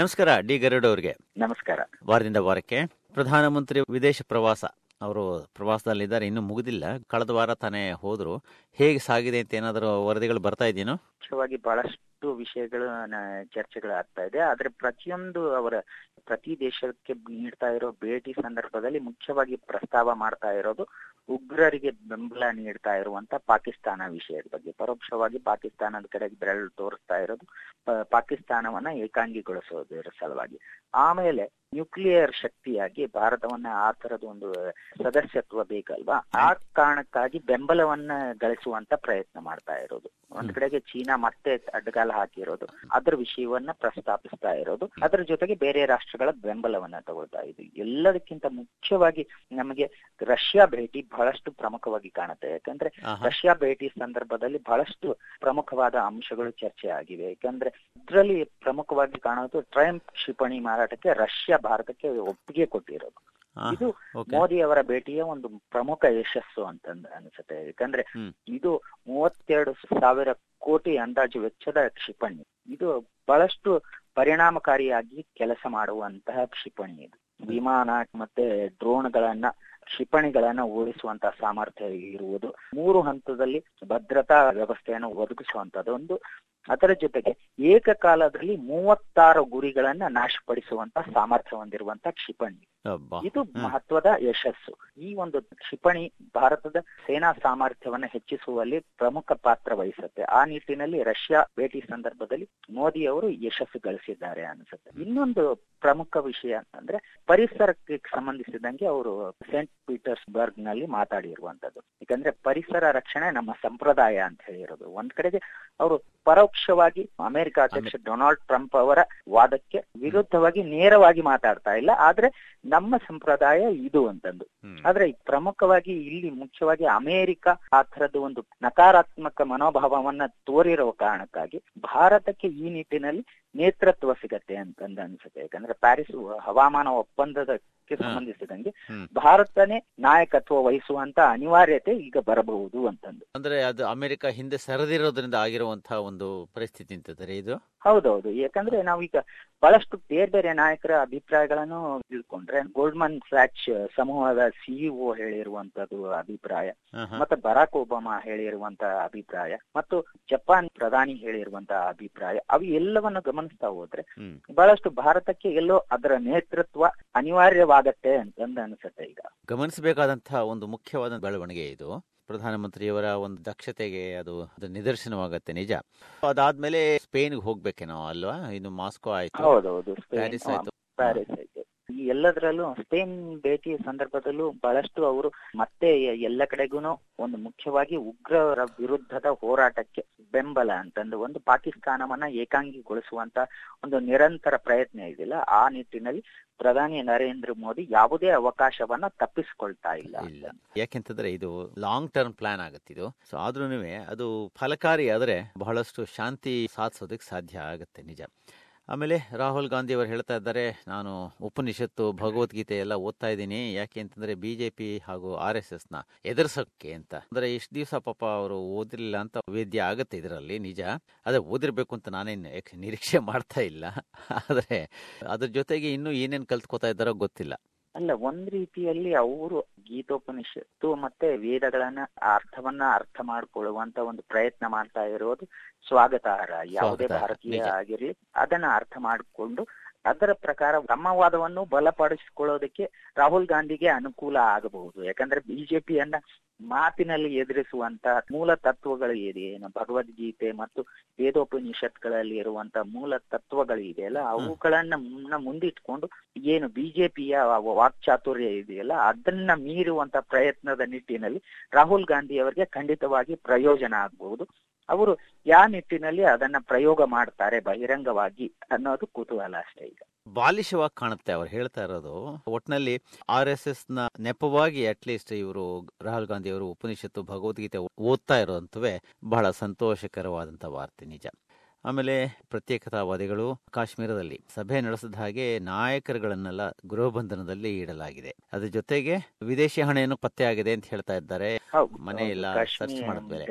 ನಮಸ್ಕಾರ ಡಿ ಗರುಡ್ ಅವರಿಗೆ. ನಮಸ್ಕಾರ. ವಾರದಿಂದ ವಾರಕ್ಕೆ ಪ್ರಧಾನಮಂತ್ರಿ ವಿದೇಶ ಪ್ರವಾಸ. ಅವರು ಪ್ರವಾಸದಲ್ಲಿದ್ದಾರೆ ಇನ್ನು ಮುಗಿದಿಲ್ಲ. ಕಳೆದ ವಾರ ತಾನೇ ಹೋದ್ರು. ಹೇಗೆ ಸಾಗಿದೆ ಅಂತ ಏನಾದರೂ ವರದಿಗಳು ಬರ್ತಾ ಇದೇನು ಮುಖ್ಯವಾಗಿ ಬಹಳಷ್ಟು ವಿಷಯಗಳು ಚರ್ಚೆಗಳು ಆಗ್ತಾ ಇದೆ. ಆದ್ರೆ ಪ್ರತಿಯೊಂದು ಅವರ ಪ್ರತಿ ದೇಶಕ್ಕೆ ನೀಡ್ತಾ ಇರೋ ಭೇಟಿ ಸಂದರ್ಭದಲ್ಲಿ ಮುಖ್ಯವಾಗಿ ಪ್ರಸ್ತಾವ ಮಾಡ್ತಾ ಇರೋದು ಉಗ್ರರಿಗೆ ಬೆಂಬಲ ನೀಡ್ತಾ ಇರುವಂತ ಪಾಕಿಸ್ತಾನ ವಿಷಯದ ಬಗ್ಗೆ. ಪರೋಕ್ಷವಾಗಿ ಪಾಕಿಸ್ತಾನದ ಕಡೆಗೆ ಬೆರಳು ತೋರಿಸ್ತಾ ಇರೋದು ಪಾಕಿಸ್ತಾನವನ್ನ ಏಕಾಂಗಿಗೊಳಿಸೋದ್ರ ಸಲುವಾಗಿ. ಆಮೇಲೆ ನ್ಯೂಕ್ಲಿಯರ್ ಶಕ್ತಿಯಾಗಿ ಭಾರತವನ್ನ ಆ ತರದ ಒಂದು ಸದಸ್ಯತ್ವ ಬೇಕಲ್ವಾ? ಆ ಕಾರಣಕ್ಕಾಗಿ ಬೆಂಬಲವನ್ನ ಗಳಿಸುವಂತ ಪ್ರಯತ್ನ ಮಾಡ್ತಾ ಇರೋದು. ಒಂದ್ ಕಡೆಗೆ ಚೀನಾ ಮತ್ತೆ ಅಡ್ಡಗಾಲ ಹಾಕಿರೋದು. ಅದ್ರ ವಿಷಯವನ್ನ ಪ್ರಸ್ತಾಪಿಸ್ತಾ ಇರೋದು. ಅದರ ಜೊತೆಗೆ ಬೇರೆ ರಾಷ್ಟ್ರಗಳ ಬೆಂಬಲವನ್ನ ತಗೊಳ್ತಾ ಇದು. ಎಲ್ಲದಕ್ಕಿಂತ ಮುಖ್ಯವಾಗಿ ನಮಗೆ ರಷ್ಯಾ ಭೇಟಿ ಬಹಳಷ್ಟು ಪ್ರಮುಖವಾಗಿ ಕಾಣುತ್ತೆ. ಯಾಕಂದ್ರೆ ರಷ್ಯಾ ಭೇಟಿ ಸಂದರ್ಭದಲ್ಲಿ ಬಹಳಷ್ಟು ಪ್ರಮುಖವಾದ ಅಂಶಗಳು ಚರ್ಚೆ ಆಗಿವೆ. ಯಾಕಂದ್ರೆ ಇದರಲ್ಲಿ ಪ್ರಮುಖವಾಗಿ ಕಾಣೋದು ಟ್ರಂಪ್ ಕ್ಷಿಪಣಿ ಮಾರಾಟಕ್ಕೆ ರಷ್ಯಾ ಭಾರತಕ್ಕೆ ಒಪ್ಪಿಗೆ ಕೊಟ್ಟಿರೋದು. ಇದು ಮೋದಿ ಅವರ ಭೇಟಿಯ ಒಂದು ಪ್ರಮುಖ ಯಶಸ್ಸು ಅಂತ ಅನ್ಸುತ್ತೆ. ಯಾಕಂದ್ರೆ ಇದು ಮೂವತ್ತೆರಡು ಸಾವಿರ ಕೋಟಿ ಅಂದಾಜು ವೆಚ್ಚದ ಕ್ಷಿಪಣಿ. ಇದು ಬಹಳಷ್ಟು ಪರಿಣಾಮಕಾರಿಯಾಗಿ ಕೆಲಸ ಮಾಡುವಂತಹ ಕ್ಷಿಪಣಿ ಇದು. ವಿಮಾನ ಮತ್ತೆ ಡ್ರೋನ್ಗಳನ್ನ ಕ್ಷಿಪಣಿಗಳನ್ನ ಓಡಿಸುವಂತಹ ಸಾಮರ್ಥ್ಯ ಇರುವುದು ಮೂರು ಹಂತದಲ್ಲಿ ಭದ್ರತಾ ವ್ಯವಸ್ಥೆಯನ್ನು ಒದಗಿಸುವಂತದ್ದು ಒಂದು ಅದರ ಜೊತೆಗೆ ಏಕಕಾಲದಲ್ಲಿ ಮೂವತ್ತಾರು ಗುರಿಗಳನ್ನ ನಾಶಪಡಿಸುವಂತ ಸಾಮರ್ಥ್ಯ ಹೊಂದಿರುವಂತ ಕ್ಷಿಪಣಿ. ಇದು ಮಹತ್ವದ ಯಶಸ್ಸು. ಈ ಒಂದು ಕ್ಷಿಪಣಿ ಭಾರತದ ಸೇನಾ ಸಾಮರ್ಥ್ಯವನ್ನು ಹೆಚ್ಚಿಸುವಲ್ಲಿ ಪ್ರಮುಖ ಪಾತ್ರ ವಹಿಸುತ್ತೆ. ಆ ನಿಟ್ಟಿನಲ್ಲಿ ರಷ್ಯಾ ಭೇಟಿ ಸಂದರ್ಭದಲ್ಲಿ ಮೋದಿ ಅವರು ಯಶಸ್ಸು ಗಳಿಸಿದ್ದಾರೆ ಅನ್ಸುತ್ತೆ. ಇನ್ನೊಂದು ಪ್ರಮುಖ ವಿಷಯ ಅಂತಂದ್ರೆ ಪರಿಸರಕ್ಕೆ ಸಂಬಂಧಿಸಿದಂಗೆ ಅವರು ಸೇಂಟ್ ಪೀಟರ್ಸ್ಬರ್ಗ್ನಲ್ಲಿ ಮಾತಾಡಿರುವಂತದ್ದು ಯಾಕಂದ್ರೆ ಪರಿಸರ ರಕ್ಷಣೆ ನಮ್ಮ ಸಂಪ್ರದಾಯ ಅಂತ ಹೇಳಿರೋದು. ಒಂದ್ ಕಡೆಗೆ ಅವರು ಪರೋಕ್ಷವಾಗಿ ಅಮೆರಿಕ ಅಧ್ಯಕ್ಷ ಡೊನಾಲ್ಡ್ ಟ್ರಂಪ್ ಅವರ ವಾದಕ್ಕೆ ವಿರುದ್ಧವಾಗಿ ನೇರವಾಗಿ ಮಾತಾಡ್ತಾ ಇಲ್ಲ. ಆದ್ರೆ ನಮ್ಮ ಸಂಪ್ರದಾಯ ಇದು ಅಂತಂದು. ಆದ್ರೆ ಪ್ರಮುಖವಾಗಿ ಇಲ್ಲಿ ಮುಖ್ಯವಾಗಿ ಅಮೆರಿಕ ಆ ತರದ ಒಂದು ನಕಾರಾತ್ಮಕ ಮನೋಭಾವವನ್ನ ತೋರಿರುವ ಕಾರಣಕ್ಕಾಗಿ ಭಾರತಕ್ಕೆ ಈ ನಿಟ್ಟಿನಲ್ಲಿ ನೇತೃತ್ವ ಸಿಗತ್ತೆ ಅಂತಂದ ಅನ್ಸುತ್ತೆ ಯಾಕಂದ್ರೆ ಪ್ಯಾರಿಸ್ ಹವಾಮಾನ ಒಪ್ಪಂದದಕ್ಕೆ ಹಾ. ಸಂಬಂಧಿಸಿದಂಗೆ. ಭಾರತನೇ ನಾಯಕತ್ವ ವಹಿಸುವಂತ ಅನಿವಾರ್ಯತೆ ಈಗ ಬರಬಹುದು ಅಂತಂದು ಅಂದ್ರೆ ಅದು ಅಮೆರಿಕ ಹಿಂದೆ ಸರದಿರೋದ್ರಿಂದ ಆಗಿರುವಂತಹ ಒಂದು ಪರಿಸ್ಥಿತಿ ಅಂತಂದ್ರೆ ಇದು ಹೌದೌದು ಯಾಕಂದ್ರೆ ನಾವೀಗ ಬಹಳಷ್ಟು ಬೇರೆ ಬೇರೆ ನಾಯಕರ ಅಭಿಪ್ರಾಯಗಳನ್ನು ತಿಳ್ಕೊಂಡ್ರೆ ಗೋಲ್ಡ್ಮನ್ ಸ್ಯಾಚ್ ಸಮೂಹದ ಸಿಇಒ ಹೇಳಿರುವಂತದ್ದು ಅಭಿಪ್ರಾಯ. ಮತ್ತೆ ಬರಾಕ್ ಒಬಾಮಾ ಹೇಳಿರುವಂತಹ ಅಭಿಪ್ರಾಯ ಮತ್ತು ಜಪಾನ್ ಪ್ರಧಾನಿ ಹೇಳಿರುವಂತಹ ಅಭಿಪ್ರಾಯ ಅವು ಎಲ್ಲವನ್ನು ಗಮನಿಸ್ತಾ ಹೋದ್ರೆ ಬಹಳಷ್ಟು ಭಾರತಕ್ಕೆ ಎಲ್ಲೋ ಅದರ ನೇತೃತ್ವ ಅನಿವಾರ್ಯವಾಗತ್ತೆ ಅಂತಂದು ಅನ್ಸುತ್ತೆ ಈಗ. ಗಮನಿಸಬೇಕಾದಂತಹ ಒಂದು ಮುಖ್ಯವಾದ ಬೆಳವಣಿಗೆ ಇದು. ಪ್ರಧಾನಮಂತ್ರಿಯವರ ಒಂದು ದಕ್ಷತೆಗೆ ಅದು ಅದು ನಿದರ್ಶನವಾಗತ್ತೆ ನಿಜ. ಅದಾದ್ಮೇಲೆ ಸ್ಪೇನ್ಗೆ ಹೋಗ್ಬೇಕೇನೋ ಅಲ್ವಾ? ಇನ್ನು ಮಾಸ್ಕೋ ಆಯ್ತು. ಪ್ಯಾರಿಸ್ ಆಯ್ತು. ಪ್ಯಾರಿಸ್ ಆಯ್ತು. ಎಲ್ಲದರಲ್ಲೂ ಸ್ಪೇನ್ ಭೇಟಿ ಸಂದರ್ಭದಲ್ಲೂ ಬಹಳಷ್ಟು ಅವರು ಮತ್ತೆ ಎಲ್ಲ ಕಡೆಗೂನು ಒಂದು ಮುಖ್ಯವಾಗಿ ಉಗ್ರರ ವಿರುದ್ಧದ ಹೋರಾಟಕ್ಕೆ ಬೆಂಬಲ ಅಂತಂದು ಒಂದು ಪಾಕಿಸ್ತಾನವನ್ನ ಏಕಾಂಗಿಗೊಳಿಸುವಂತ ಒಂದು ನಿರಂತರ ಪ್ರಯತ್ನ ಇದಿಲ್ಲ. ಆ ನಿಟ್ಟಿನಲ್ಲಿ ಪ್ರಧಾನಿ ನರೇಂದ್ರ ಮೋದಿ ಯಾವುದೇ ಅವಕಾಶವನ್ನ ತಪ್ಪಿಸ್ಕೊಳ್ತಾ ಇಲ್ಲ ಇಲ್ಲ. ಯಾಕೆಂತಂದ್ರೆ ಇದು ಲಾಂಗ್ ಟರ್ಮ್ ಪ್ಲಾನ್ ಆಗುತ್ತೆ ಇದು. ಸೊ ಆದ್ರೂ ಅದು ಫಲಕಾರಿ ಆದ್ರೆ ಬಹಳಷ್ಟು ಶಾಂತಿ ಸಾಧಿಸೋದಕ್ಕೆ ಸಾಧ್ಯ ಆಗುತ್ತೆ ನಿಜ. ಆಮೇಲೆ ರಾಹುಲ್ ಗಾಂಧಿ ಅವರು ಹೇಳ್ತಾ ಇದ್ದಾರೆ, ನಾನು ಉಪನಿಷತ್ತು, ಭಗವದ್ಗೀತೆ ಎಲ್ಲ ಓದ್ತಾ ಇದ್ದೀನಿ. ಯಾಕೆ ಅಂತಂದ್ರೆ ಬಿಜೆಪಿ ಹಾಗೂ ಆರ್ ಎಸ್ ಎಸ್ನ ಅಂತ. ಅಂದ್ರೆ ಇಷ್ಟು ದಿವಸ ಪಾಪ ಅವರು ಓದಿರಲಿಲ್ಲ ಅಂತ ವೇದ್ಯ ಆಗುತ್ತೆ ಇದರಲ್ಲಿ, ನಿಜ. ಅದೇ ಓದಿರ್ಬೇಕು ಅಂತ ನಾನೇನು ನಿರೀಕ್ಷೆ ಮಾಡ್ತಾ ಇಲ್ಲ. ಆದ್ರೆ ಅದ್ರ ಜೊತೆಗೆ ಇನ್ನೂ ಏನೇನು ಕಲ್ತ್ಕೋತಾ ಇದ್ದಾರೋ ಗೊತ್ತಿಲ್ಲ. ಅಲ್ಲ ಒಂದ್ ರೀತಿಯಲ್ಲಿ ಅವರು ಗೀತೋಪನಿಷತ್ತು ಮತ್ತೆ ವೇದಗಳನ್ನ ಅರ್ಥವನ್ನ ಅರ್ಥ ಮಾಡ್ಕೊಳ್ಳುವಂತ ಒಂದು ಪ್ರಯತ್ನ ಮಾಡ್ತಾ ಇರೋದು ಸ್ವಾಗತಾರ್ಹ ಯಾವುದೇ ಭಾರತೀಯ. ಆಗಿರ್ಲಿ ಅದನ್ನ ಅರ್ಥ ಮಾಡಿಕೊಂಡು ಅದರ ಪ್ರಕಾರ ತಮ್ಮ ವಾದವನ್ನು ಬಲಪಡಿಸಿಕೊಳ್ಳೋದಕ್ಕೆ ರಾಹುಲ್ ಗಾಂಧಿಗೆ ಅನುಕೂಲ ಆಗಬಹುದು. ಯಾಕಂದ್ರೆ ಬಿಜೆಪಿಯನ್ನ ಮಾತಿನಲ್ಲಿ ಎದುರಿಸುವಂತ ಮೂಲ ತತ್ವಗಳು ಏನು ಭಗವದ್ಗೀತೆ ಮತ್ತು ವೇದೋಪನಿಷತ್ಗಳಲ್ಲಿ ಇರುವಂತ ಮೂಲ ತತ್ವಗಳು ಇದೆಯಲ್ಲ ಅವುಗಳನ್ನ ಮುನ್ನ ಮುಂದಿಟ್ಕೊಂಡು ಏನು ಬಿಜೆಪಿಯ ವಾಕ್ಚಾತುರ್ಯ ಇದೆಯಲ್ಲ ಅದನ್ನ ಮೀರುವಂತ ಪ್ರಯತ್ನದ ನಿಟ್ಟಿನಲ್ಲಿ ರಾಹುಲ್ ಗಾಂಧಿ ಅವರಿಗೆ ಖಂಡಿತವಾಗಿ ಪ್ರಯೋಜನ ಆಗಬಹುದು. ಅವರು ಯಾವ ನಿಟ್ಟಿನಲ್ಲಿ ಅದನ್ನ ಪ್ರಯೋಗ ಮಾಡ್ತಾರೆ ಬಹಿರಂಗವಾಗಿ ಅನ್ನೋದು ಕುತೂಹಲ ಅಷ್ಟೇ ಈಗ. ಬಾಲಿಶವಾಗಿ ಕಾಣುತ್ತೆ ಅವ್ರು ಹೇಳ್ತಾ ಇರೋದು. ಒಟ್ನಲ್ಲಿ ಆರ್ ಎಸ್ ಎಸ್ನ ನೆಪವಾಗಿ ಅಟ್ಲೀಸ್ಟ್ ಇವರು ರಾಹುಲ್ ಗಾಂಧಿ ಅವರು ಉಪನಿಷತ್ತು ಭಗವದ್ಗೀತೆ ಓದ್ತಾ ಇರೋಂತವೇ ಬಹಳ ಸಂತೋಷಕರವಾದಂತ ವಾರ್ತೆ ನಿಜ. ಆಮೇಲೆ ಪ್ರತ್ಯೇಕತಾವಾದಿಗಳು ಕಾಶ್ಮೀರದಲ್ಲಿ. ಸಭೆ ನಡೆಸಿದ ಹಾಗೆ ನಾಯಕರುಗಳನ್ನೆಲ್ಲ ಗೃಹ ಬಂಧನದಲ್ಲಿ ಇಡಲಾಗಿದೆ. ಅದ್ರ ಜೊತೆಗೆ ವಿದೇಶಿ ಹಣೆಯನ್ನು ಪತ್ತೆಯಾಗಿದೆ ಅಂತ ಹೇಳ್ತಾ ಇದ್ದಾರೆ. ಮನೆ ಇಲ್ಲ ಸರ್ಚ್ ಮಾಡಿದ್ಮೇಲೆ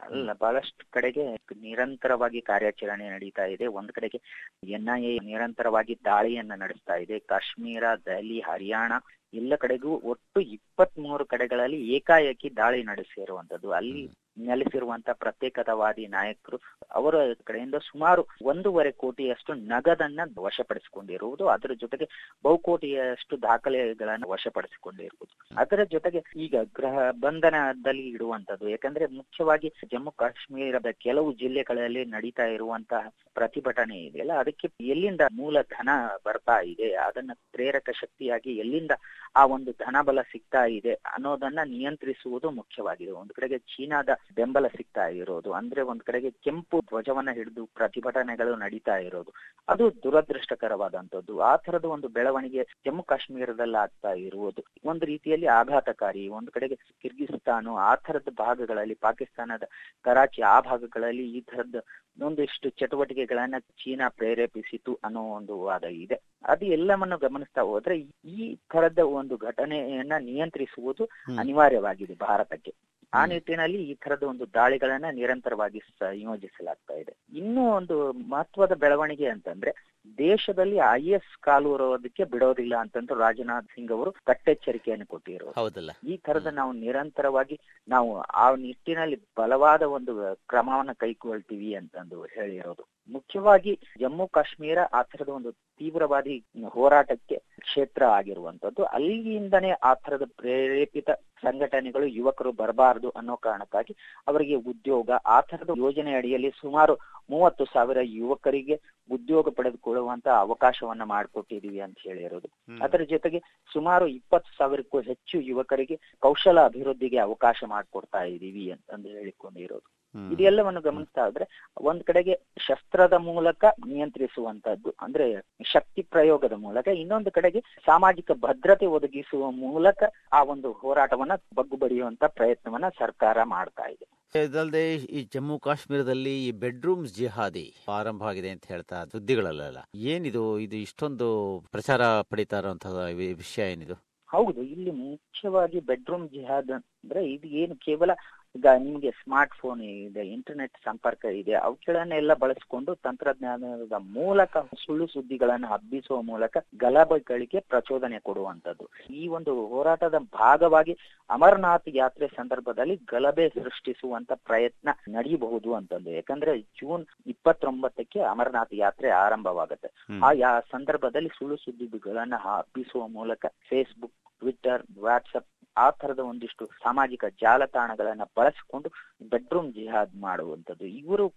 ಅಲ್ಲ ಬಹಳಷ್ಟು ಕಡೆಗೆ ನಿರಂತರವಾಗಿ ಕಾರ್ಯಾಚರಣೆ ನಡೀತಾ ಇದೆ. ಒಂದ್ ಕಡೆಗೆ ಎನ್ಐಎ ನಿರಂತರವಾಗಿ ದಾಳಿಯನ್ನ ನಡೆಸ್ತಾ ಇದೆ. ಕಾಶ್ಮೀರ ದೆಹಲಿ ಹರಿಯಾಣ ಎಲ್ಲ ಕಡೆಗೂ ಒಟ್ಟು ಇಪ್ಪತ್ತ್ ಮೂರು ಕಡೆಗಳಲ್ಲಿ ಏಕಾಏಕಿ ದಾಳಿ ನಡೆಸಿರುವಂತದ್ದು ಅಲ್ಲಿ ನೆಲೆಸಿರುವಂತ ಪ್ರತ್ಯೇಕತಾವಾದಿ ನಾಯಕರು ಅವರ ಕಡೆಯಿಂದ ಸುಮಾರು ಒಂದೂವರೆ ಕೋಟಿಯಷ್ಟು ನಗದನ್ನ ವಶಪಡಿಸಿಕೊಂಡಿರುವುದು. ಅದರ ಜೊತೆಗೆ ಬಹುಕೋಟಿಯಷ್ಟು ದಾಖಲೆಗಳನ್ನ ವಶಪಡಿಸಿಕೊಂಡಿರುವುದು. ಅದರ ಜೊತೆಗೆ ಈಗ ಗೃಹ ಬಂಧನದಲ್ಲಿ ಇಡುವಂತದ್ದು, ಯಾಕಂದ್ರೆ ಮುಖ್ಯವಾಗಿ ಜಮ್ಮು ಕಾಶ್ಮೀರದ ಕೆಲವು ಜಿಲ್ಲೆಗಳಲ್ಲಿ ನಡೀತಾ ಇರುವಂತಹ ಪ್ರತಿಭಟನೆ ಇದೆಯಲ್ಲ ಅದಕ್ಕೆ ಎಲ್ಲಿಂದ ಮೂಲ ಧನ ಬರ್ತಾ ಇದೆ, ಅದನ್ನ ಪ್ರೇರಕ ಶಕ್ತಿಯಾಗಿ ಎಲ್ಲಿಂದ ಆ ಒಂದು ಧನಬಲ ಸಿಗ್ತಾ ಇದೆ ಅನ್ನೋದನ್ನ ನಿಯಂತ್ರಿಸುವುದು ಮುಖ್ಯವಾಗಿದೆ. ಒಂದು ಕಡೆಗೆ ಚೀನಾದ ಬೆಂಬಲ ಸಿಗ್ತಾ ಇರೋದು. ಅಂದ್ರೆ ಒಂದ್ ಕಡೆಗೆ ಕೆಂಪು ಧ್ವಜವನ್ನ ಹಿಡಿದು ಪ್ರತಿಭಟನೆಗಳು ನಡೀತಾ ಇರೋದು. ಅದು ದುರದೃಷ್ಟಕರವಾದಂತದ್ದು ಆ ತರದ ಒಂದು ಬೆಳವಣಿಗೆ ಜಮ್ಮು ಕಾಶ್ಮೀರದಲ್ಲಿ ಆಗ್ತಾ ಇರುವುದು. ಒಂದು ರೀತಿಯಲ್ಲಿ ಆಘಾತಕಾರಿ. ಒಂದು ಕಡೆಗೆ ಕಿರ್ಗಿಸ್ತಾನು ಆ ತರದ ಭಾಗಗಳಲ್ಲಿ ಪಾಕಿಸ್ತಾನದ ಕರಾಚಿ ಆ ಭಾಗಗಳಲ್ಲಿ ಈ ತರದ ಒಂದಿಷ್ಟು ಚಟುವಟಿಕೆಗಳನ್ನ ಚೀನಾ ಪ್ರೇರೇಪಿಸಿತು ಅನ್ನೋ ಒಂದು ವಾದ ಇದೆ. ಅದು ಎಲ್ಲವನ್ನು ಗಮನಿಸ್ತಾ ಹೋದ್ರೆ ಈ ತರದ ಒಂದು ಘಟನೆಯನ್ನ ನಿಯಂತ್ರಿಸುವುದು ಅನಿವಾರ್ಯವಾಗಿದೆ ಭಾರತಕ್ಕೆ. ಆ. ನಿಟ್ಟಿನಲ್ಲಿ ಈ ತರದ ಒಂದು ದಾಳಿಗಳನ್ನ ನಿರಂತರವಾಗಿ ಸಂಯೋಜಿಸಲಾಗ್ತಾ ಇದೆ. ಇನ್ನೂ ಒಂದು ಮಹತ್ವದ ಬೆಳವಣಿಗೆ ಅಂತಂದ್ರೆ ದೇಶದಲ್ಲಿ ಐ ಎಸ್ ಕಾಲೂರೋದಕ್ಕೆ ಬಿಡೋದಿಲ್ಲ ಅಂತಂದ್ರೆ ರಾಜನಾಥ್ ಸಿಂಗ್ ಅವರು ಕಟ್ಟೆಚ್ಚರಿಕೆಯನ್ನು ಕೊಟ್ಟಿರೋದು. ಹೌದಲ್ಲ. ಈ ತರದ ನಾವು ನಿರಂತರವಾಗಿ ನಾವು ಆ ನಿಟ್ಟಿನಲ್ಲಿ ಬಲವಾದ ಒಂದು ಕ್ರಮವನ್ನು ಕೈಗೊಳ್ತೀವಿ ಅಂತಂದು ಹೇಳಿರೋದು. ಮುಖ್ಯವಾಗಿ ಜಮ್ಮು ಕಾಶ್ಮೀರ ಆ ತರದ ಒಂದು ತೀವ್ರವಾದಿ ಹೋರಾಟಕ್ಕೆ ಕ್ಷೇತ್ರ ಆಗಿರುವಂತದ್ದು ಅಲ್ಲಿಯಿಂದನೇ ಆ ತರದ ಪ್ರೇರೇಪಿತ ಸಂಘಟನೆಗಳು ಯುವಕರು ಬರಬಾರದು ಅನ್ನೋ ಕಾರಣಕ್ಕಾಗಿ ಅವರಿಗೆ ಉದ್ಯೋಗ ಆ ತರದ ಯೋಜನೆ ಅಡಿಯಲ್ಲಿ ಸುಮಾರು ಮೂವತ್ತು ಸಾವಿರ ಯುವಕರಿಗೆ ಉದ್ಯೋಗ ಪಡೆದುಕೊಳ್ಳುವಂತ ಅವಕಾಶವನ್ನ ಮಾಡಿಕೊಟ್ಟಿದೀವಿ ಅಂತ ಹೇಳಿರೋದು. ಅದರ ಜೊತೆಗೆ ಸುಮಾರು ಇಪ್ಪತ್ತು ಸಾವಿರಕ್ಕೂ ಹೆಚ್ಚು ಯುವಕರಿಗೆ ಕೌಶಲ ಅಭಿವೃದ್ಧಿಗೆ ಅವಕಾಶ ಮಾಡಿಕೊಡ್ತಾ ಇದೀವಿ ಅಂತಂದು ಹೇಳಿಕೊಂಡಿರೋದು. ಇದೆಲ್ಲವನ್ನು ಗಮನಿಸ್ತಾ ಇದ್ರೆ ಒಂದ್ ಕಡೆಗೆ ಶಸ್ತ್ರದ ಮೂಲಕ ನಿಯಂತ್ರಿಸುವಂತದ್ದು ಅಂದ್ರೆ ಶಕ್ತಿ ಪ್ರಯೋಗದ ಮೂಲಕ ಇನ್ನೊಂದು ಕಡೆಗೆ ಸಾಮಾಜಿಕ ಭದ್ರತೆ ಒದಗಿಸುವ ಮೂಲಕ ಆ ಒಂದು ಹೋರಾಟವನ್ನ ಬಗ್ಗು ಬಡಿಯುವಂತ ಪ್ರಯತ್ನವನ್ನ ಸರ್ಕಾರ ಮಾಡ್ತಾ ಇದೆ. ಇದಲ್ಲದೆ ಈ ಜಮ್ಮು ಕಾಶ್ಮೀರದಲ್ಲಿ ಈ ಬೆಡ್ರೂಮ್ ಜಿಹಾದಿ ಆರಂಭ ಆಗಿದೆ ಅಂತ ಹೇಳ್ತಾ ಸುದ್ದಿಗಳಲ್ಲ ಏನಿದು ಇದು ಇಷ್ಟೊಂದು ಪ್ರಚಾರ ಪಡಿತಾ ಇರುವಂತಹ ವಿಷಯ ಏನಿದು? ಹೌದು ಇಲ್ಲಿ ಮುಖ್ಯವಾಗಿ ಬೆಡ್ರೂಮ್ ಜಿಹಾದ್ ಅಂದ್ರೆ ಇದು ಏನು ಕೇವಲ ಈಗ ನಿಮ್ಗೆ ಸ್ಮಾರ್ಟ್ ಫೋನ್ ಇದೆ ಇಂಟರ್ನೆಟ್ ಸಂಪರ್ಕ ಇದೆ ಅವುಗಳನ್ನೆಲ್ಲ ಬಳಸಿಕೊಂಡು ತಂತ್ರಜ್ಞಾನದ ಮೂಲಕ ಸುಳ್ಳು ಸುದ್ದಿಗಳನ್ನು ಹಬ್ಬಿಸುವ ಮೂಲಕ ಗಲಭೆಗಳಿಗೆ ಪ್ರಚೋದನೆ ಕೊಡುವಂತದ್ದು ಈ ಒಂದು ಹೋರಾಟದ ಭಾಗವಾಗಿ ಅಮರನಾಥ್ ಯಾತ್ರೆ ಸಂದರ್ಭದಲ್ಲಿ ಗಲಭೆ ಸೃಷ್ಟಿಸುವಂತ ಪ್ರಯತ್ನ ನಡೆಯಬಹುದು ಅಂತಂದು. ಯಾಕಂದ್ರೆ ಜೂನ್ ಇಪ್ಪತ್ತೊಂಬತ್ತಕ್ಕೆ ಅಮರನಾಥ್ ಯಾತ್ರೆ ಆರಂಭವಾಗುತ್ತೆ. ಆ ಯಾ ಸಂದರ್ಭದಲ್ಲಿ ಸುಳ್ಳು ಸುದ್ದಿಗಳನ್ನ ಹಬ್ಬಿಸುವ ಮೂಲಕ ಫೇಸ್ಬುಕ್ ಟ್ವಿಟ್ಟರ್ ವಾಟ್ಸಪ್ ಆ ತರದ ಒಂದಿಷ್ಟು ಸಾಮಾಜಿಕ ಜಾಲತಾಣಗಳನ್ನ ಬಳಸಿಕೊಂಡು ಬೆಡ್ರೂಮ್ ಜಿಹಾದ್ ಮಾಡುವಂತದ್ದು ಇವರು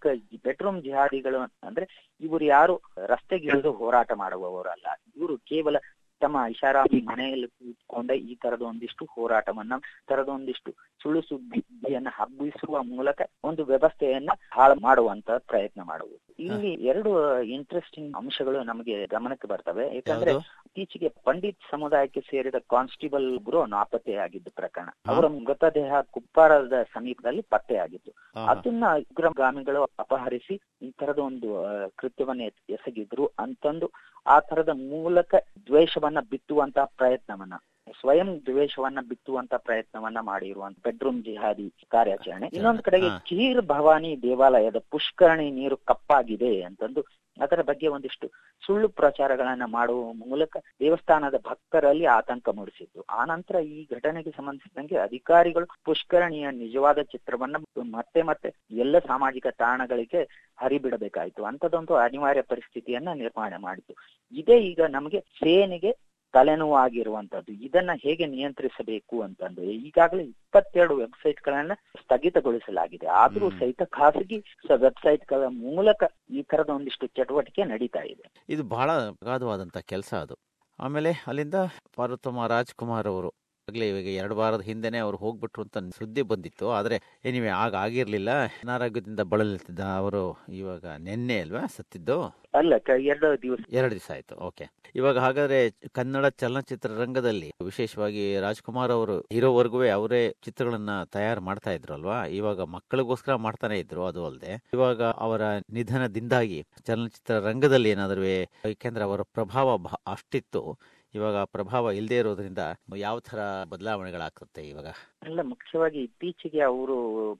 ಬೆಡ್ರೂಮ್ ಜಿಹಾದಿಗಳು ಅಂದ್ರೆ ಇವರು ಯಾರು ರಸ್ತೆಗಿಳಿದು ಹೋರಾಟ ಮಾಡುವವರಲ್ಲ. ಇವರು ಕೇವಲ ತಮ್ಮ ಐಷಾರಾಮಿ ಮನೆಯಲ್ಲಿ ಕೂತ್ಕೊಂಡ ಈ ತರದ ಒಂದಿಷ್ಟು ಹೋರಾಟವನ್ನ ತರದ ಒಂದಿಷ್ಟು ಸುಳ್ಳು ಸುದ್ದಿಯನ್ನ ಹಬ್ಬಿಸುವ ಮೂಲಕ ಒಂದು ವ್ಯವಸ್ಥೆಯನ್ನ ಹಾಳು ಮಾಡುವಂತ ಪ್ರಯತ್ನ ಮಾಡುವುದು. ಇಲ್ಲಿ ಎರಡು ಇಂಟ್ರೆಸ್ಟಿಂಗ್ ಅಂಶಗಳು ನಮಗೆ ಗಮನಕ್ಕೆ ಬರ್ತವೆ. ಯಾಕಂದ್ರೆ? ಇತ್ತೀಚೆಗೆ ಪಂಡಿತ್ ಸಮುದಾಯಕ್ಕೆ ಸೇರಿದ ಕಾನ್ಸ್ಟೇಬಲ್ ಒಬ್ಬರು ನಾಪತ್ತೆಯಾಗಿದ್ದು ಪ್ರಕರಣ. ಅವರ ಮೃತದೇಹ ಕುಪ್ಪಾರದ ಸಮೀಪದಲ್ಲಿ ಪತ್ತೆಯಾಗಿತ್ತು. ಅದನ್ನ ಉಗ್ರಗಾಮಿಗಳು ಅಪಹರಿಸಿ ಈ ತರದ ಒಂದು ಕೃತ್ಯವನ್ನ ಎಸ್- ಎಸಗಿದ್ರು ಅಂತಂದು ಆ ತರದ ಮೂಲಕ ದ್ವೇಷವನ್ನ ಬಿತ್ತುವಂತ ಪ್ರಯತ್ನವನ್ನ ಸ್ವಯಂ ದ್ವೇಷವನ್ನ ಬಿತ್ತುವಂತ ಪ್ರಯತ್ನವನ್ನ ಮಾಡಿರುವಂತ ಬೆಡ್ರೂಮ್ ಜಿಹಾದಿ ಕಾರ್ಯಾಚರಣೆ. ಇನ್ನೊಂದು ಕಡೆಗೆ ಕೀರ್ ಭವಾನಿ ದೇವಾಲಯದ ಪುಷ್ಕರಣಿ ನೀರು ಕಪ್ಪಾಗಿದೆ ಅಂತಂದು ಅದರ ಬಗ್ಗೆ ಒಂದಿಷ್ಟು ಸುಳ್ಳು ಪ್ರಚಾರಗಳನ್ನ ಮಾಡುವ ಮೂಲಕ ದೇವಸ್ಥಾನದ ಭಕ್ತರಲ್ಲಿ ಆತಂಕ ಮೂಡಿಸಿದ್ದು ಆ ನಂತರ ಈ ಘಟನೆಗೆ ಸಂಬಂಧಿಸಿದಂಗೆ ಅಧಿಕಾರಿಗಳು ಪುಷ್ಕರಣಿಯ ನಿಜವಾದ ಚಿತ್ರವನ್ನ ಮತ್ತೆ ಮತ್ತೆ ಎಲ್ಲ ಸಾಮಾಜಿಕ ತಾಣಗಳಿಗೆ ಹರಿಬಿಡಬೇಕಾಯ್ತು. ಅಂತದೊಂದು ಅನಿವಾರ್ಯ ಪರಿಸ್ಥಿತಿಯನ್ನ ನಿರ್ಮಾಣ ಮಾಡಿತು. ಇದೇ ಈಗ ನಮಗೆ ಸೇನೆಗೆ ತಲೆನೋವು ಆಗಿರುವಂತದ್ದು ಇದನ್ನ ಹೇಗೆ ನಿಯಂತ್ರಿಸಬೇಕು ಅಂತಂದ್ರೆ ಈಗಾಗಲೇ ಇಪ್ಪತ್ತೆರಡು ವೆಬ್ಸೈಟ್ ಗಳನ್ನ ಸ್ಥಗಿತಗೊಳಿಸಲಾಗಿದೆ. ಆದ್ರೂ ಸಹಿತ ಖಾಸಗಿ ವೆಬ್ಸೈಟ್ಗಳ ಮೂಲಕ ಈ ತರದ ಒಂದಿಷ್ಟು ಚಟುವಟಿಕೆ ನಡೀತಾ ಇದೆ. ಇದು ಬಹಳ ಅಗಾಧವಾದಂತ ಕೆಲಸ ಅದು. ಆಮೇಲೆ ಅಲ್ಲಿಂದ ಪಾರ್ವತಮ್ಮ ರಾಜ್ಕುಮಾರ್ ಅವರು ಆಗ್ಲೇ ಇವಾಗ ಎರಡು ವಾರದ ಹಿಂದೆನೆ ಅವ್ರು ಹೋಗ್ಬಿಟ್ರು ಅಂತ ಸುದ್ದಿ ಬಂದಿತ್ತು. ಆದ್ರೆ ಏನಿವೆ ಆಗ ಆಗಿರ್ಲಿಲ್ಲ. ಅನಾರೋಗ್ಯದಿಂದ ಬಳಲುತ್ತಿದ್ದ ಅವರು ಇವಾಗ ನಿನ್ನೆ ಅಲ್ವಾ ಸತ್ತಿದ್ದು? ಅಲ್ಲ ಎರಡು ದಿವಸ. ಎರಡು ದಿವಸ ಆಯ್ತು ಓಕೆ. ಇವಾಗ ಹಾಗಾದ್ರೆ ಕನ್ನಡ ಚಲನಚಿತ್ರ ರಂಗದಲ್ಲಿ ವಿಶೇಷವಾಗಿ ರಾಜ್ಕುಮಾರ್ ಅವರು ಇರೋವರೆಗೂ ಅವರೇ ಚಿತ್ರಗಳನ್ನ ತಯಾರು ಮಾಡ್ತಾ ಇದ್ರು ಅಲ್ವಾ? ಇವಾಗ ಮಕ್ಕಳಿಗೋಸ್ಕರ ಮಾಡ್ತಾನೆ ಇದ್ರು ಅದು ಅಲ್ಲದೆ ಇವಾಗ ಅವರ ನಿಧನದಿಂದಾಗಿ ಚಲನಚಿತ್ರ ರಂಗದಲ್ಲಿ ಏನಾದರೂ ಏಕೆಂದ್ರೆ ಅವರ ಪ್ರಭಾವ ಅಷ್ಟಿತ್ತು. ಇವಾಗ ಪ್ರಭಾವ ಇಲ್ಲದೆ ಇರೋದ್ರಿಂದ ಯಾವ ತರ ಬದಲಾವಣೆಗಳಾಗ್ತದೆ ಇವಾಗ? ಅಲ್ಲ ಮುಖ್ಯವಾಗಿ ಇತ್ತೀಚೆಗೆ ಅವರು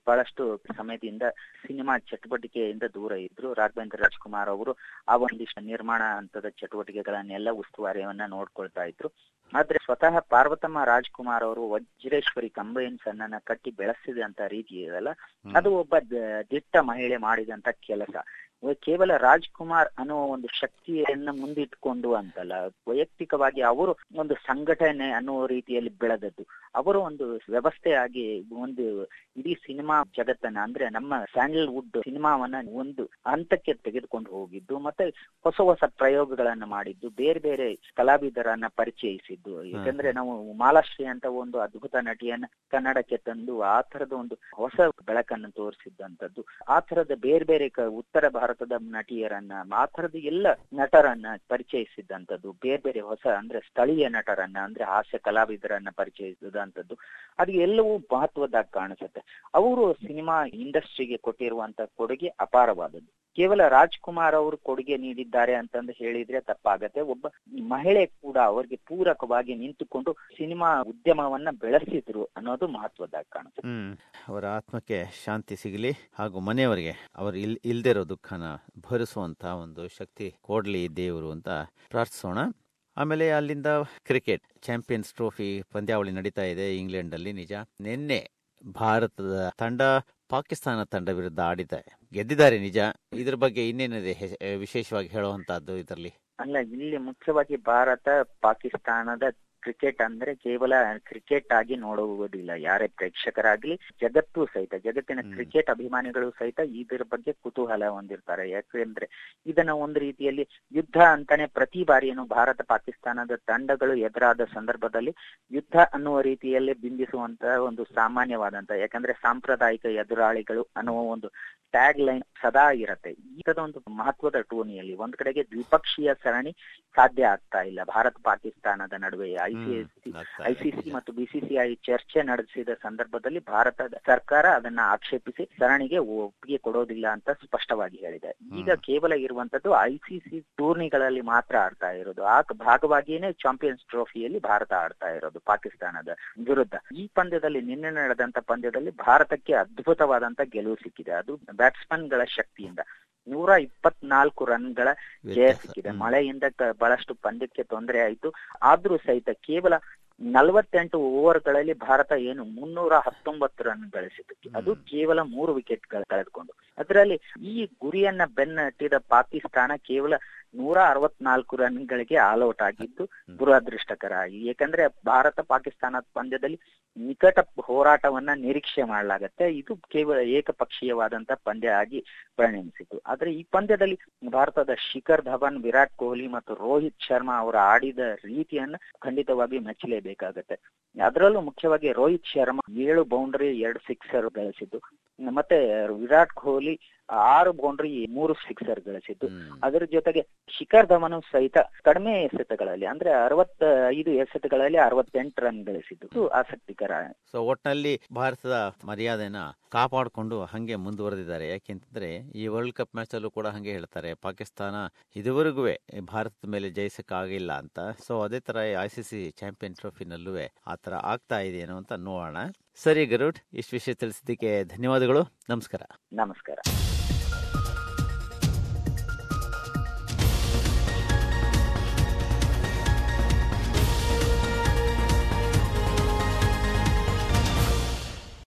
ಬಹಳಷ್ಟು ಸಮಯದಿಂದ ಸಿನಿಮಾ ಚಟುವಟಿಕೆಯಿಂದ ದೂರ ಇದ್ರು. ರಾಘವೇಂದ್ರ ರಾಜ್ಕುಮಾರ್ ಅವರು ಆ ಒಂದಿಷ್ಟು ನಿರ್ಮಾಣ ಹಂತದ ಚಟುವಟಿಕೆಗಳನ್ನೆಲ್ಲ ಉಸ್ತುವಾರಿಯನ್ನ ನೋಡ್ಕೊಳ್ತಾ ಇದ್ರು. ಆದ್ರೆ ಸ್ವತಃ ಪಾರ್ವತಮ್ಮ ರಾಜ್ಕುಮಾರ್ ಅವರು ವಜ್ರೇಶ್ವರಿ ಕಂಬೈನ್ಸ್ ಅನ್ನ ಕಟ್ಟಿ ಬೆಳೆಸಿದಂತ ರೀತಿ ಇದೆಯಲ್ಲ? ಅದು ಒಬ್ಬ ದಿಟ್ಟ ಮಹಿಳೆ ಮಾಡಿದಂತ ಕೆಲಸ. ಕೇವಲ ರಾಜ್ಕುಮಾರ್ ಅನ್ನೋ ಒಂದು ಶಕ್ತಿಯನ್ನ ಮುಂದಿಟ್ಕೊಂಡು ಅಂತಲ್ಲ ವೈಯಕ್ತಿಕವಾಗಿ ಅವರು ಒಂದು ಸಂಘಟನೆ ಅನ್ನೋ ರೀತಿಯಲ್ಲಿ ಬೆಳೆದದ್ದು. ಅವರು ಒಂದು ವ್ಯವಸ್ಥೆಯಾಗಿ ಒಂದು ಇಡೀ ಸಿನಿಮಾ ಜಗತ್ತನ್ನ ಅಂದ್ರೆ ನಮ್ಮ ಸ್ಯಾಂಡಲ್ವುಡ್ ಸಿನಿಮಾವನ್ನ ಒಂದು ಹಂತಕ್ಕೆ ತೆಗೆದುಕೊಂಡು ಹೋಗಿದ್ದು ಮತ್ತೆ ಹೊಸ ಹೊಸ ಪ್ರಯೋಗಗಳನ್ನ ಮಾಡಿದ್ದು ಬೇರೆ ಬೇರೆ ಕಲಾವಿದರನ್ನ ಪರಿಚಯಿಸಿದ್ದು. ಯಾಕಂದ್ರೆ ನಾವು ಮಾಲಾಶ್ರೀ ಅಂತ ಒಂದು ಅದ್ಭುತ ನಟಿಯನ್ನ ಕನ್ನಡಕ್ಕೆ ತಂದು ಆ ತರದ ಒಂದು ಹೊಸ ಬೆಳಕನ್ನು ತೋರಿಸಿದ್ದಂಥದ್ದು. ಆ ತರದ ಬೇರೆ ಬೇರೆ ಉತ್ತರ ಉತ್ತರ ಭಾರತದ ನಟಿಯರನ್ನ ಮಾತ್ರದ ತರದ ಎಲ್ಲ ನಟರನ್ನ ಪರಿಚಯಿಸಿದಂತದ್ದು ಬೇರೆ ಬೇರೆ ಹೊಸ ಅಂದ್ರೆ ಸ್ಥಳೀಯ ನಟರನ್ನ, ಅಂದ್ರೆ ಹಾಸ್ಯ ಕಲಾವಿದರನ್ನ ಪರಿಚಯಿಸಿದಂತದ್ದು ಅದು ಎಲ್ಲವೂ ಮಹತ್ವದಾಗ ಕಾಣಿಸುತ್ತೆ. ಅವರು ಸಿನಿಮಾ ಇಂಡಸ್ಟ್ರಿಗೆ ಕೊಟ್ಟಿರುವಂತ ಕೊಡುಗೆ ಅಪಾರವಾದದ್ದು. ಕೇವಲ ರಾಜ್ಕುಮಾರ್ ಅವರು ಕೊಡುಗೆ ನೀಡಿದ್ದಾರೆ ಅಂತಂದು ಹೇಳಿದ್ರೆ ತಪ್ಪಾಗತ್ತೆ. ಒಬ್ಬ ಮಹಿಳೆ ಕೂಡ ಅವರಿಗೆ ಪೂರಕವಾಗಿ ನಿಂತುಕೊಂಡು ಸಿನಿಮಾ ಉದ್ಯಮವನ್ನ ಬೆಳೆಸಿದ್ರು ಅನ್ನೋದು ಮಹತ್ವದಾಗಿ ಕಾಣುತ್ತೆ ಅವರ ಆತ್ಮಕ್ಕೆ ಶಾಂತಿ ಸಿಗಲಿ ಹಾಗೂ ಮನೆಯವರಿಗೆ ಅವರು ಇಲ್, ಇಲ್ದಿರೋ ದುಃಖನ ಭರಿಸುವಂತ ಒಂದು ಶಕ್ತಿ ಕೊಡ್ಲಿ ದೇವರು ಅಂತ ಪ್ರಾರ್ಥಿಸೋಣ. ಆಮೇಲೆ ಅಲ್ಲಿಂದ ಕ್ರಿಕೆಟ್ ಚಾಂಪಿಯನ್ಸ್ ಟ್ರೋಫಿ ಪಂದ್ಯಾವಳಿ ನಡೀತಾ ಇದೆ ಇಂಗ್ಲೆಂಡ್ ಅಲ್ಲಿ ನಿಜ. ನಿನ್ನೆ ಭಾರತದ ತಂಡ ಪಾಕಿಸ್ತಾನ ತಂಡ ವಿರುದ್ಧ ಆಡಿದೆ. ಗೆದ್ದಿದ್ದಾರೆ ನಿಜ. ಇದ್ರ ಬಗ್ಗೆ ಇನ್ನೇನಿದೆ ವಿಶೇಷವಾಗಿ ಹೇಳುವಂತಹದ್ದು ಇದರಲ್ಲಿ? ಅಲ್ಲ, ಇಲ್ಲಿ ಮುಖ್ಯವಾಗಿ ಭಾರತ, ಪಾಕಿಸ್ತಾನದ ಕ್ರಿಕೆಟ್ ಅಂದ್ರೆ ಕೇವಲ ಕ್ರಿಕೆಟ್ ಆಗಿ ನೋಡುವುದಿಲ್ಲ. ಯಾರೇ ಪ್ರೇಕ್ಷಕರಾಗ್ಲಿ ಜಗತ್ತು ಸಹಿತ ಜಗತ್ತಿನ ಕ್ರಿಕೆಟ್ ಅಭಿಮಾನಿಗಳು ಸಹಿತ ಇದರ ಬಗ್ಗೆ ಕುತೂಹಲ ಹೊಂದಿರ್ತಾರೆ. ಯಾಕೆಂದ್ರೆ ಇದನ್ನ ಒಂದು ರೀತಿಯಲ್ಲಿ ಯುದ್ಧ ಅಂತಾನೆ ಪ್ರತಿ ಬಾರಿಯನ್ನು ಭಾರತ ಪಾಕಿಸ್ತಾನದ ತಂಡಗಳು ಎದುರಾದ ಸಂದರ್ಭದಲ್ಲಿ ಯುದ್ಧ ಅನ್ನುವ ರೀತಿಯಲ್ಲಿ ಬಿಂಬಿಸುವಂತ ಒಂದು ಸಾಮಾನ್ಯವಾದಂತ ಯಾಕಂದ್ರೆ ಸಾಂಪ್ರದಾಯಿಕ ಎದುರಾಳಿಗಳು ಅನ್ನುವ ಒಂದು ಟ್ಯಾಗ್ ಲೈನ್ ಸದಾ ಇರುತ್ತೆ. ಈ ತರದ ಒಂದು ಮಹತ್ವದ ಟೂರ್ನಿಯಲ್ಲಿ ಒಂದ್ ಕಡೆಗೆ ದ್ವಿಪಕ್ಷೀಯ ಸರಣಿ ಸಾಧ್ಯ ಆಗ್ತಾ ಇಲ್ಲ. ಭಾರತ ಪಾಕಿಸ್ತಾನದ ನಡುವೆ ಐಸಿಸಿ ಐಸಿಸಿ ಮತ್ತು ಬಿಸಿಸಿಐ ಚರ್ಚೆ ನಡೆಸಿದ ಸಂದರ್ಭದಲ್ಲಿ ಭಾರತದ ಸರ್ಕಾರ ಅದನ್ನ ಆಕ್ಷೇಪಿಸಿ ಸರಣಿಗೆ ಒಪ್ಪಿಗೆ ಕೊಡೋದಿಲ್ಲ ಅಂತ ಸ್ಪಷ್ಟವಾಗಿ ಹೇಳಿದೆ. ಈಗ ಕೇವಲ ಇರುವಂತದ್ದು ಐಸಿಸಿ ಟೂರ್ನಿಗಳಲ್ಲಿ ಮಾತ್ರ ಆಡ್ತಾ ಇರೋದು. ಆ ಭಾಗವಾಗಿಯೇ ಚಾಂಪಿಯನ್ಸ್ ಟ್ರೋಫಿಯಲ್ಲಿ ಭಾರತ ಆಡ್ತಾ ಇರೋದು ಪಾಕಿಸ್ತಾನದ ವಿರುದ್ಧ. ಈ ಪಂದ್ಯದಲ್ಲಿ ನಿನ್ನೆ ನಡೆದಂತ ಪಂದ್ಯದಲ್ಲಿ ಭಾರತಕ್ಕೆ ಅದ್ಭುತವಾದಂತ ಗೆಲುವು ಸಿಕ್ಕಿದೆ. ಅದು ಬ್ಯಾಟ್ಸ್ಮನ್ಗಳ ಶಕ್ತಿಯಿಂದ ನೂರ ಇಪ್ಪತ್ನಾಲ್ಕು ರನ್ಗಳ ಜಯ. ಸಿಕ್ಕಿದೆ. ಮಳೆಯಿಂದ ಬಹಳಷ್ಟು ಪಂದ್ಯಕ್ಕೆ ತೊಂದರೆ ಆಯಿತು ಆದ್ರೂ ಸಹಿತ ಕೇವಲ ನಲವತ್ತೆಂಟು ಓವರ್ಗಳಲ್ಲಿ ಭಾರತ ಏನು ಮುನ್ನೂರ ಹತ್ತೊಂಬತ್ತು ರನ್ ಗಳಿಸಿತು ಅದು ಕೇವಲ ಮೂರು ವಿಕೆಟ್ ಕಳೆದುಕೊಂಡು. ಅದರಲ್ಲಿ ಈ ಗುರಿಯನ್ನ ಬೆನ್ನಟ್ಟಿದ ಪಾಕಿಸ್ತಾನ ಕೇವಲ ನೂರ ಅರವತ್ನಾಲ್ಕು ರನ್ ರನ್ಗಳಿಗೆ ಆಲ್ಔಟ್ ಆಗಿದ್ದು. ದುರದೃಷ್ಟಕರ ಏಕೆಂದ್ರೆ ಭಾರತ ಪಾಕಿಸ್ತಾನ ಪಂದ್ಯದಲ್ಲಿ ನಿಕಟ ಹೋರಾಟವನ್ನ ನಿರೀಕ್ಷೆ ಮಾಡಲಾಗತ್ತೆ. ಇದು ಕೇವಲ ಏಕಪಕ್ಷೀಯವಾದಂತ ಪಂದ್ಯ ಆಗಿ ಪರಿಣಮಿಸಿತು. ಆದ್ರೆ ಈ ಪಂದ್ಯದಲ್ಲಿ ಭಾರತದ ಶಿಖರ್ ಧವನ್ ವಿರಾಟ್ ಕೊಹ್ಲಿ ಮತ್ತು ರೋಹಿತ್ ಶರ್ಮಾ ಅವರು ಆಡಿದ ರೀತಿಯನ್ನ ಖಂಡಿತವಾಗಿ ಮೆಚ್ಚಲೇಬೇಕಾಗತ್ತೆ ಅದರಲ್ಲೂ ಮುಖ್ಯವಾಗಿ ರೋಹಿತ್ ಶರ್ಮಾ ಏಳು ಬೌಂಡರಿ ಎರಡು ಸಿಕ್ಸರ್ ಗಳಿಸಿದ್ದು. ಮತ್ತೆ ವಿರಾಟ್ ಕೊಹ್ಲಿ ಆರು ಬೌಂಡ್ರಿ ಮೂರು ಸಿಕ್ಸರ್ ಗಳಿಸಿದ್ದು. ಅದರ ಜೊತೆಗೆ ಶಿಖರ್ ಧವನ್ ಸಹಿತ ಕಡಿಮೆ ಎಸೆತಗಳಲ್ಲಿ ಅಂದ್ರೆ ಅರವತ್ತ ಐದು ಎಸೆತಗಳಲ್ಲಿ ಅರವತ್ತೆಂಟು ರನ್ ಗಳಿಸಿದ್ದು. ಆಸಕ್ತಿಕರ. ಸೊ ಒಟ್ನಲ್ಲಿ ಭಾರತದ ಮರ್ಯಾದೆನ ಕಾಪಾಡಿಕೊಂಡು ಹಂಗೆ ಮುಂದುವರೆದಿದ್ದಾರೆ. ಯಾಕೆಂತಂದ್ರೆ ಈ ವರ್ಲ್ಡ್ ಕಪ್ ಮ್ಯಾಚ್ ಅಲ್ಲೂ ಕೂಡ ಹಂಗೆ ಹೇಳ್ತಾರೆ ಪಾಕಿಸ್ತಾನ ಇದುವರೆಗೂ ಭಾರತದ ಮೇಲೆ ಜಯಿಸಕ್ಕಾಗಿಲ್ಲ ಅಂತ. ಸೊ ಅದೇ ತರ ಐ ಸಿ ಸಿ ಚಾಂಪಿಯನ್ ಟ್ರೋಫಿನಲ್ಲೂ ಆ ತರ ಆಗ್ತಾ ಇದೆಯೇನೋ ಅಂತ ನೋಡೋಣ. ಸರಿ ಗರುಡ್ ಇಷ್ಟು ವಿಷಯ ತಿಳಿಸಿದ್ದಕ್ಕೆ ಧನ್ಯವಾದಗಳು. ನಮಸ್ಕಾರ. ನಮಸ್ಕಾರ.